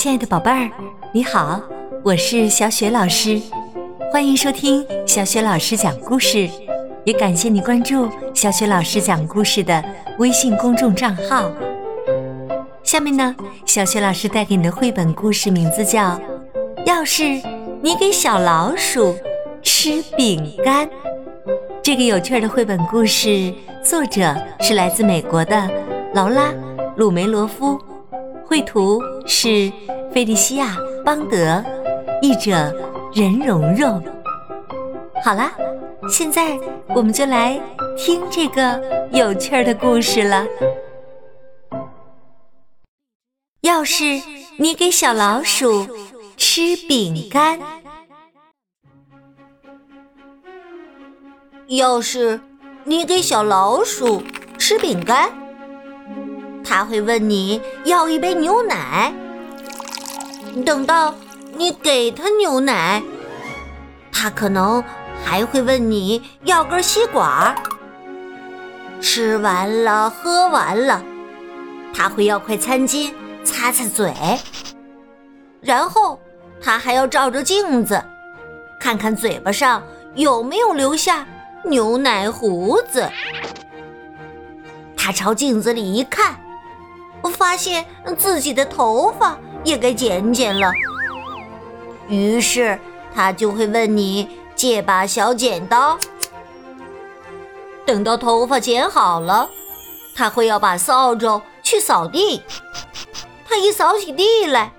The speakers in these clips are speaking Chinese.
亲爱的宝贝儿，你好，我是小雪老师，欢迎收听小雪老师讲故事，也感谢你关注小雪老师讲故事的微信公众账号。下面呢，小雪老师带给你的绘本故事名字叫《要是你给小老鼠吃饼干》。这个有趣的绘本故事作者是来自美国的劳拉·鲁梅罗夫。绘图是菲利西亚·邦德，译者任蓉蓉。好啦，现在我们就来听这个有趣儿的故事了。要是你给小老鼠吃饼干，要是你给小老鼠吃饼干。他会问你要一杯牛奶，等到你给他牛奶，他可能还会问你要根吸管。吃完了，喝完了，他会要块餐巾擦擦嘴，然后他还要照着镜子，看看嘴巴上有没有留下牛奶胡子。他朝镜子里一看。我发现自己的头发也该剪剪了，于是他就会问你借把小剪刀。等到头发剪好了，他会要把扫帚去扫地。他一扫起地来，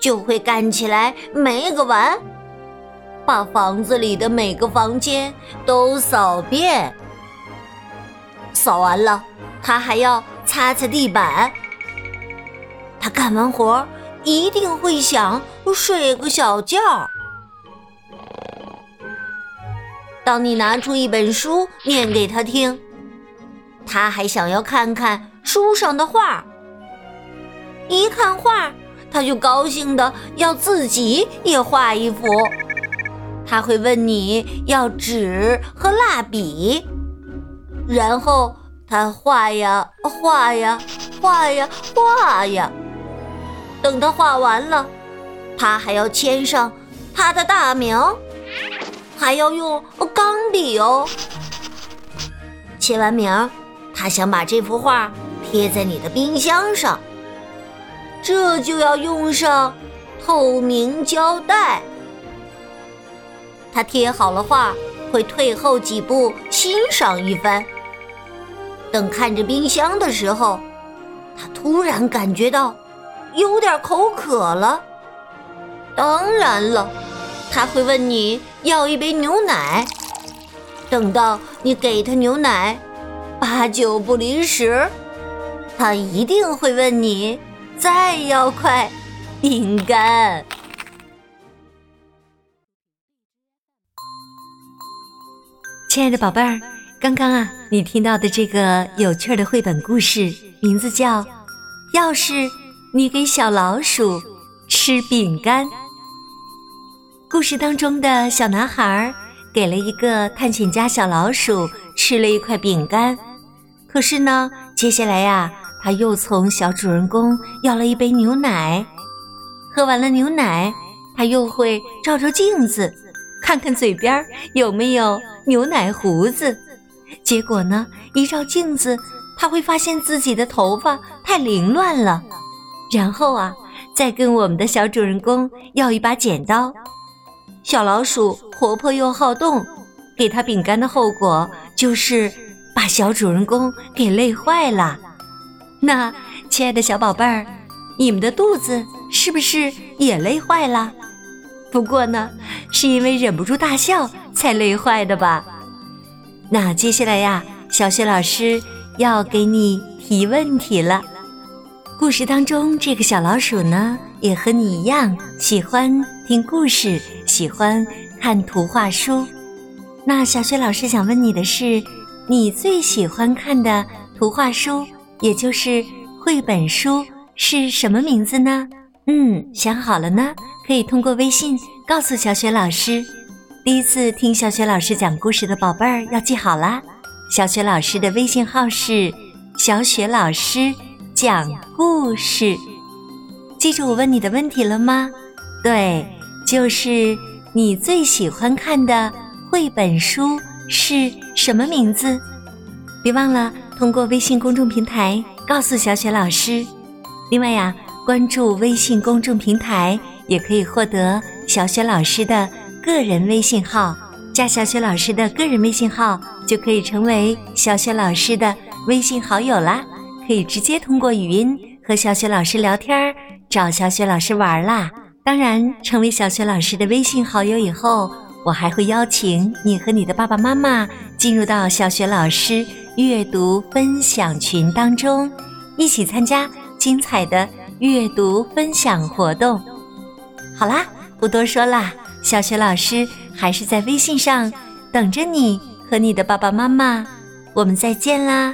就会干起来没个完，把房子里的每个房间都扫遍。扫完了，他还要擦擦地板。他干完活一定会想睡个小觉。当你拿出一本书念给他听，他还想要看看书上的画。一看画，他就高兴的要自己也画一幅。他会问你要纸和蜡笔，然后他画呀画呀画呀画呀。等他画完了，他还要签上他的大名，还要用钢笔哦。签完名，他想把这幅画贴在你的冰箱上，这就要用上透明胶带。他贴好了画，会退后几步欣赏一番。等看着冰箱的时候，他突然感觉到。有点口渴了，当然了，他会问你要一杯牛奶。等到你给他牛奶，八九不离十，他一定会问你再要块饼干。亲爱的宝贝儿，刚刚啊，你听到的这个有趣的绘本故事，名字叫《要是》。你给小老鼠吃饼干。故事当中的小男孩给了一个探险家小老鼠吃了一块饼干，可是呢，接下来呀，他又从小主人公要了一杯牛奶。喝完了牛奶，他又会照照镜子，看看嘴边有没有牛奶胡子。结果呢，一照镜子，他会发现自己的头发太凌乱了。然后啊，再跟我们的小主人公要一把剪刀。小老鼠活泼又好动，给它饼干的后果就是把小主人公给累坏了。那，亲爱的小宝贝儿，你们的肚子是不是也累坏了？不过呢，是因为忍不住大笑才累坏的吧？那接下来呀，小雪老师要给你提问题了。故事当中，这个小老鼠呢，也和你一样喜欢听故事，喜欢看图画书。那小雪老师想问你的是，你最喜欢看的图画书，也就是绘本书是什么名字呢？嗯，想好了呢，可以通过微信告诉小雪老师。第一次听小雪老师讲故事的宝贝儿要记好啦，小雪老师的微信号是小雪老师。讲故事，记住我问你的问题了吗？对，就是你最喜欢看的绘本书是什么名字？别忘了通过微信公众平台告诉小雪老师。另外呀，关注微信公众平台也可以获得小雪老师的个人微信号。加小雪老师的个人微信号，就可以成为小雪老师的微信好友啦。可以直接通过语音和小雪老师聊天儿，找小雪老师玩啦。当然，成为小雪老师的微信好友以后，我还会邀请你和你的爸爸妈妈进入到小雪老师阅读分享群当中，一起参加精彩的阅读分享活动。好啦，不多说啦，小雪老师。还是在微信上等着你和你的爸爸妈妈，我们再见啦。